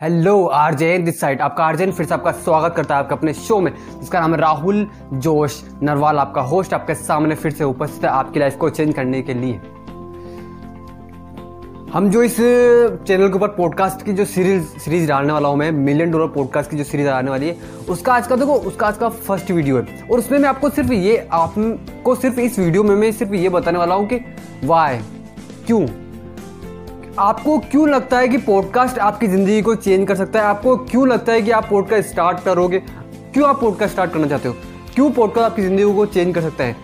Hello urgent this side आपका आरजेन फिर से आपका स्वागत करता है आपके अपने शो में। जिसका नाम है राहुल जोश नरवाल, आपका होस्ट आपके सामने फिर से उपस्थित है आपकी लाइफ को चेंज करने के लिए। हम जो इस चैनल के ऊपर पॉडकास्ट की जो सीरीज़ सीरीज़ डालने वाला हूँ मैं मिलियन डॉलर पॉडकास्ट की जो सीरीज़ डालने वाली है, उसका आज का देखो, उसका आज का फ़र्स्ट वीडियो है। और उसमें मैं आपको सिर्फ़ ये, आपको सिर्फ़ इस वीडियो में मैं सिर्फ़ ये बताने वाला हूँ कि वाई क्यों? आपको क्यों लगता है कि पॉडकास्ट आपकी ज़िंदगी को चेंज कर सकता है? आपको क्यों लगता है कि आप पॉडकास्ट स्टार्ट करोगे? क्यों आप पॉडकास्ट स्टार्ट करना चाहते हो? क्यों पॉडकास्ट आपकी ज़िंदगी को चेंज कर सकता है?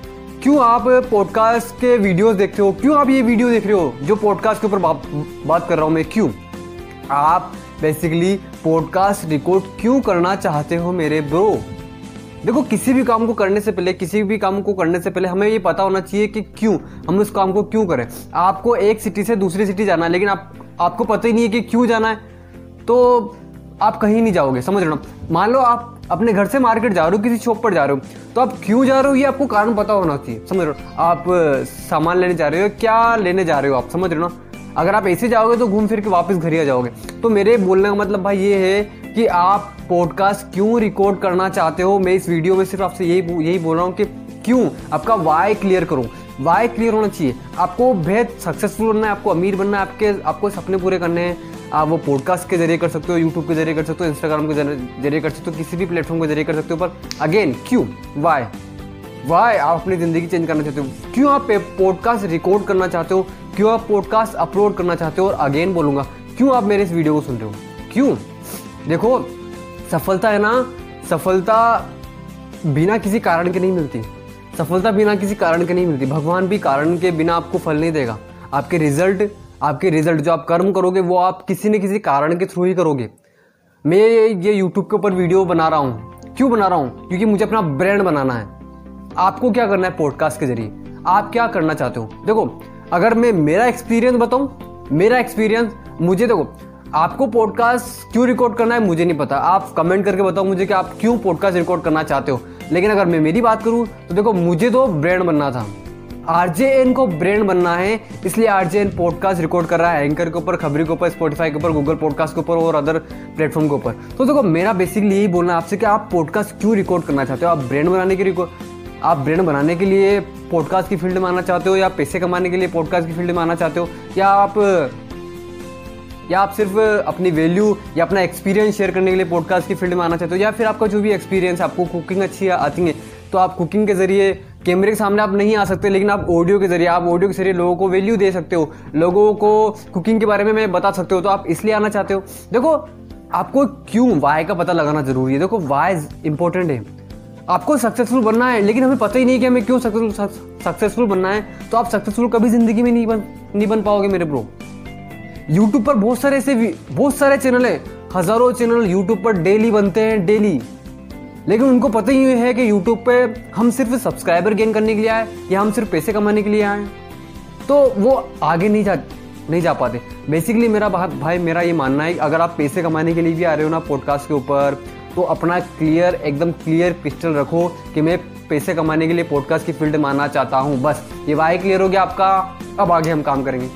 क्यों आप पॉडकास्ट के वीडियोस देखते हो? क्यों आप ये वीडियो देख रहे हो जो पॉडकास्ट के ऊपर बात बात कर रहा हूँ मैं? क्यों? आप बेसिकली पॉडकास्ट रिकॉर्ड क्यों करना चाहते हो मेरे ब्रो देखो, किसी भी काम को करने से पहले, किसी भी काम को करने से पहले हमें ये पता होना चाहिए कि क्यों हम उस काम को क्यों करें। आपको एक सिटी से दूसरी सिटी जाना है, लेकिन आप, आपको पता ही नहीं है कि क्यों जाना है। तो आप कहीं नहीं जाओगे, समझ रहे हो मान लो आप अपने घर से मार्केट जा रहे हो, किसी शॉप पर जा रहे हो तो आप क्यों जा रहे हो, ये आपको कारण पता होना चाहिए, समझ रहे हो आप सामान लेने जा रहे हो, क्या लेने जा रहे हो आप, समझ रहे हो ना? अगर आप ऐसे जाओगे तो घूम फिर के वापस घर ही आ जाओगे। तो मेरे बोलने का मतलब भाई ये है कि आप पॉडकास्ट क्यों रिकॉर्ड करना चाहते हो? मैं इस वीडियो में सिर्फ़ आपसे यही यही बोल रहा हूँ कि क्यों? आपका वाई क्लियर करूँ। वाई क्लियर होना चाहिए। आपको बेहद सक्सेसफुल बनना है, आपको अमीर बनना है, आपके, आपको सपने पूरे करने हैं। आप वो पॉडकास्ट के ज़रिए कर सकते हो यूट्यूब के ज़रिए कर सकते हो इंस्टाग्राम के ज़रिए कर सकते हो, किसी भी प्लेटफॉर्म के ज़रिए कर सकते हो, पर अगेन क्यों? वाई वाई आप अपनी ज़िंदगी चेंज करना चाहते हो? क्यों आप पॉडकास्ट रिकॉर्ड करना चाहते हो? क्यों आप पॉडकास्ट अपलोड करना चाहते हो और अगेन बोलूँगा, क्यों आप मेरे इस वीडियो को सुन रहे हो? क्यों? देखो, सफलता है ना, सफलता बिना किसी कारण के नहीं मिलती। सफलता बिना किसी कारण के नहीं मिलती। भगवान भी कारण के बिना आपको फल नहीं देगा। आपके रिज़ल्ट आपके रिज़ल्ट जो आप कर्म करोगे, वो आप किसी न किसी कारण के थ्रू ही करोगे। मैं ये यूट्यूब के ऊपर वीडियो बना रहा हूँ। क्यों बना रहा हूँ? क्योंकि मुझे अपना ब्रांड बनाना है। आपको क्या करना है पॉडकास्ट के ज़रिए? आप क्या करना चाहते हो? देखो अगर मैं मेरा एक्सपीरियंस बताऊँ, मेरा एक्सपीरियंस मुझे देखो, आपको पॉडकास्ट क्यों रिकॉर्ड करना है, मुझे नहीं पता। आप कमेंट करके बताओ मुझे कि आप क्यों पॉडकास्ट रिकॉर्ड करना चाहते हो। लेकिन अगर मैं मेरी बात करूँ तो देखो, मुझे तो ब्रांड बनना था। आरजेएन को ब्रांड बनना है, इसलिए आरजेएन पॉडकास्ट रिकॉर्ड कर रहा है एंकर के ऊपर, खबरी के ऊपर स्पॉटिफाई के ऊपर गूगल पॉडकास्ट के ऊपर और अदर प्लेटफॉर्म के ऊपर। तो देखो, मेरा बेसिकली यही बोलना है आपसे कि आप पॉडकास्ट क्यों रिकॉर्ड करना चाहते हो? आप ब्रांड बनाने के आप ब्रांड बनाने के लिए पॉडकास्ट की फ़ील्ड में आना चाहते हो या पैसे कमाने के लिए पॉडकास्ट की फ़ील्ड में आना चाहते हो, या आप या आप सिर्फ़ अपनी वैल्यू या अपना एक्सपीरियंस शेयर करने के लिए पॉडकास्ट की फ़ील्ड में आना चाहते हो, या फिर आपका जो भी एक्सपीरियंस आपको कुकिंग अच्छी आती है तो आप कुकिंग के ज़रिए कैमरे के सामने आप नहीं आ सकते, लेकिन आप ऑडियो के ज़रिए, आप ऑडियो के ज़रिए लोगों को वैल्यू दे सकते हो, लोगों को कुकिंग के बारे में मैं बता सकते हो तो आप इसलिए आना चाहते हो। देखो, आपको क्यों वाई का पता लगाना ज़रूरी है? देखो वाई इंपॉर्टेंट है। आपको सक्सेसफुल बनना है, लेकिन हमें पता ही नहीं कि हमें क्यों सक्सेसफुल सक्सेसफुल बनना है। तो आप सक्सेसफुल कभी ज़िंदगी में नहीं बन नहीं बन पाओगे मेरे ब्रो यूट्यूब पर बहुत सारे ऐसे बहुत सारे चैनल है। हज़ारों चैनल यूट्यूब पर डेली बनते हैं डेली लेकिन उनको पता ही है कि यूट्यूब पे हम सिर्फ़ सब्सक्राइबर गेन करने के लिए आए, या हम सिर्फ़ पैसे कमाने के लिए आए। तो वो आगे नहीं जा नहीं जा पाते। बेसिकली मेरा भाई, मेरा ये मानना है अगर आप पैसे कमाने के लिए भी आ रहे हो ना पॉडकास्ट के ऊपर तो अपना क्लियर एकदम क्लियर पिस्टल रखो कि मैं पैसे कमाने के लिए पॉडकास्ट की फ़ील्ड में आना चाहता हूँ। बस, ये वाई क्लियर हो गया आपका। अब आगे हम काम करेंगे।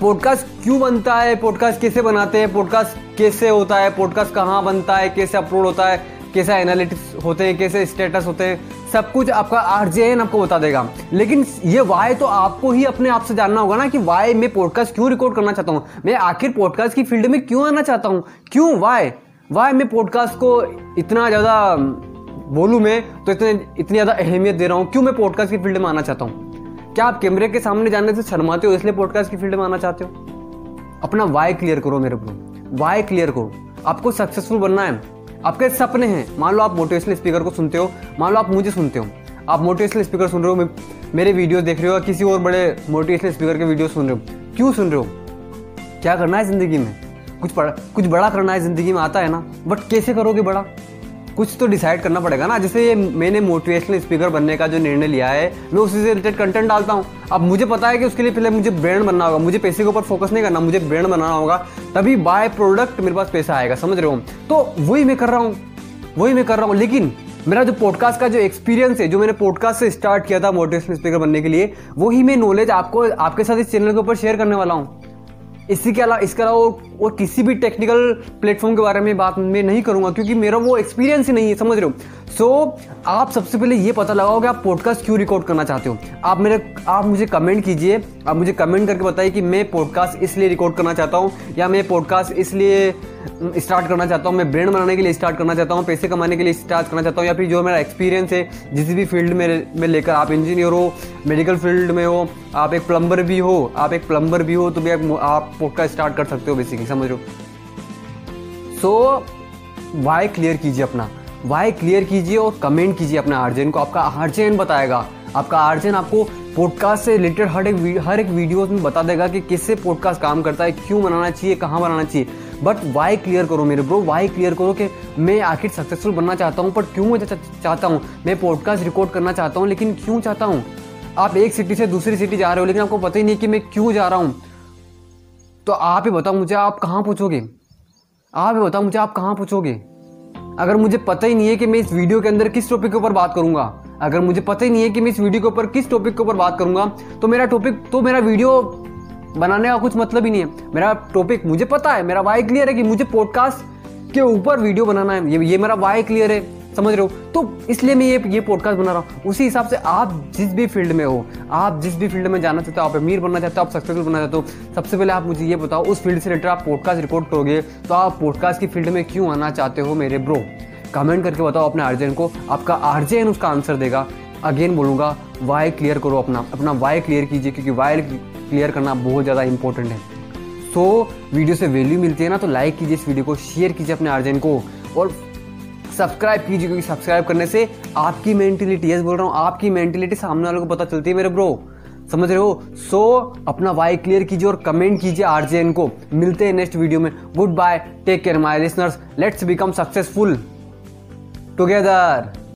पॉडकास्ट क्यों बनता है? पॉडकास्ट कैसे बनाते हैं? पॉडकास्ट कैसे होता है? पॉडकास्ट कहाँ बनता है? कैसे अपलोड होता है? कैसे एनालिटिक्स होते हैं? कैसे स्टेटस होते हैं? सब कुछ आपका आरजेएन आपको बता देगा। लेकिन ये वाई तो आपको ही अपने आप से जानना होगा ना कि वाई मैं पॉडकास्ट क्यों रिकॉर्ड करना चाहता हूँ? मैं आखिर पॉडकास्ट की फ़ील्ड में क्यों आना चाहता हूँ? क्यों? वाई वाई मैं पॉडकास्ट को इतना ज़्यादा बोलूँ मैं तो इतने, इतनी ज़्यादा अहमियत दे रहा हूँ। क्यों मैं पॉडकास्ट की फ़ील्ड में आना चाहता हूँ? क्या आप कैमरे के सामने जाने से शर्माते हो इसलिए पॉडकास्ट की फ़ील्ड में आना चाहते हो? अपना वाई क्लियर करो मेरे को वाई क्लियर करो। आपको सक्सेसफुल बनना है। आपके सपने हैं। मान लो आप मोटिवेशनल स्पीकर को सुनते हो। मान लो आप मुझे सुनते हो। आप मोटिवेशनल स्पीकर सुन रहे हो मेरे वीडियो देख रहे हो किसी और बड़े मोटिवेशनल स्पीकर के वीडियो सुन रहे हो। क्यों सुन रहे हो? क्या करना है ज़िंदगी में? कुछ बड़ा कुछ बड़ा करना है ज़िंदगी में आता है ना बट कैसे करोगे बड़ा? कुछ तो डिसाइड करना पड़ेगा ना। जैसे ये मैंने मोटिवेशनल स्पीकर बनने का जो निर्णय लिया है, मैं उसी से रिलेटेड कंटेंट डालता हूँ। अब मुझे पता है कि उसके लिए पहले मुझे ब्रांड बनना होगा, मुझे पैसे के ऊपर फोकस नहीं करना, मुझे ब्रांड बनाना होगा, तभी बाय प्रोडक्ट मेरे पास पैसा आएगा, समझ रहे हो? तो वही मैं कर रहा हूँ, वही मैं कर रहा हूँ। लेकिन मेरा जो पॉडकास्ट का जो एक्सपीरियंस है, जो मैंने पॉडकास्ट से स्टार्ट किया था मोटिवेशनल स्पीकर बनने के लिए, वही मैं नॉलेज आपको, आपके साथ इस चैनल के ऊपर शेयर करने वाला हूँ। इसी के अलावा, इसके अलावा और किसी भी टेक्निकल प्लेटफॉर्म के बारे में बात मैं नहीं करूँगा, क्योंकि मेरा वो एक्सपीरियंस ही नहीं है, समझ रहे हो? सो so, आप सबसे पहले ये पता लगाओ कि आप पॉडकास्ट क्यों रिकॉर्ड करना चाहते हो। आप मेरे आप मुझे कमेंट कीजिए। आप मुझे कमेंट करके बताइए कि मैं पॉडकास्ट इसलिए रिकॉर्ड करना चाहता हूँ या मैं पॉडकास्ट इसलिए स्टार्ट करना चाहता हूँ। मैं ब्रांड बनाने के लिए स्टार्ट करना चाहता हूँ पैसे कमाने के लिए स्टार्ट करना चाहता हूँ या फिर जो मेरा एक्सपीरियंस है जिस भी फ़ील्ड में में लेकर आप इंजीनियर हो मेडिकल फ़ील्ड में हो आप एक प्लम्बर भी हो आप एक प्लम्बर भी हो तो भी आप पॉडकास्ट स्टार्ट कर सकते हो बेसिकली समझ लो सो वाई क्लियर कीजिए अपना? वाई क्लियर कीजिए और कमेंट कीजिए अपने आर्जन को। आपका आर्जन बताएगा। आपका आर्जन आपको पॉडकास्ट से रिलेटेड हर एक हर एक वीडियो में बता देगा कि किससे पॉडकास्ट काम करता है, क्यों बनाना चाहिए, कहाँ बनाना चाहिए। बट वाई क्लियर करो मेरे ब्रो वाई क्लियर करो कि मैं आखिर सक्सेसफुल बनना चाहता हूँ बट क्यों मैं चाहता हूँ? मैं पॉडकास्ट रिकॉर्ड करना चाहता हूँ, लेकिन क्यों चाहता हूँ? आप एक सिटी से दूसरी सिटी जा रहे हो, लेकिन आपको पता ही नहीं कि मैं क्यों जा रहा हूँ। तो आप ही बताओ मुझे, आप कहाँ पूछोगे? आप ही बताओ मुझे, आप कहाँ पूछोगे? अगर मुझे पता ही नहीं है कि मैं इस वीडियो के अंदर किस टॉपिक के ऊपर बात करूँगा, अगर मुझे पता ही नहीं है कि मैं इस वीडियो के ऊपर किस टॉपिक के ऊपर बात करूँगा तो मेरा टॉपिक तो मेरा वीडियो बनाने का कुछ मतलब ही नहीं है। मेरा टॉपिक मुझे पता है, मेरा वाई क्लियर है कि मुझे पॉडकास्ट के ऊपर वीडियो बनाना है। ये ये मेरा वाई क्लियर है। समझ रहे हो? तो इसलिए मैं ये ये पॉडकास्ट बना रहा हूँ। उसी हिसाब से आप जिस भी फ़ील्ड में हो, आप जिस भी फ़ील्ड में जाना चाहते हो, आप अमीर बनना चाहते हो, आप सक्सेसफुल बनना चाहते हो, सबसे पहले आप मुझे ये बताओ, उस फ़ील्ड से रिलेटेड आप पॉडकास्ट रिकॉर्ड करोगे तो आप पॉडकास्ट की फ़ील्ड में क्यों आना चाहते हो मेरे ब्रो कमेंट करके बताओ अपने आर्जन को। आपका आर्जन उसका आंसर देगा। अगेन बोलूँगा वाई क्लियर करो अपना। अपना वाई क्लियर कीजिए, क्योंकि वाई क्लियर करना बहुत ज़्यादा इंपॉर्टेंट है। तो वीडियो से वैल्यू मिलती है ना तो लाइक कीजिए इस वीडियो को शेयर कीजिए अपने आर्जन को। और सब्सक्राइब कीजिए क्योंकि सब्सक्राइब करने से आपकी मेंटेलिटी यस बोल रहा हूँ आपकी मेंटेलिटी सामने वालों को पता चलती है मेरे ब्रो। समझ रहे हो? सो so, अपना वाई क्लियर कीजिए और कमेंट कीजिए आरजेएन को। मिलते हैं नेक्स्ट वीडियो में। Good bye take care my listeners let's become successful together.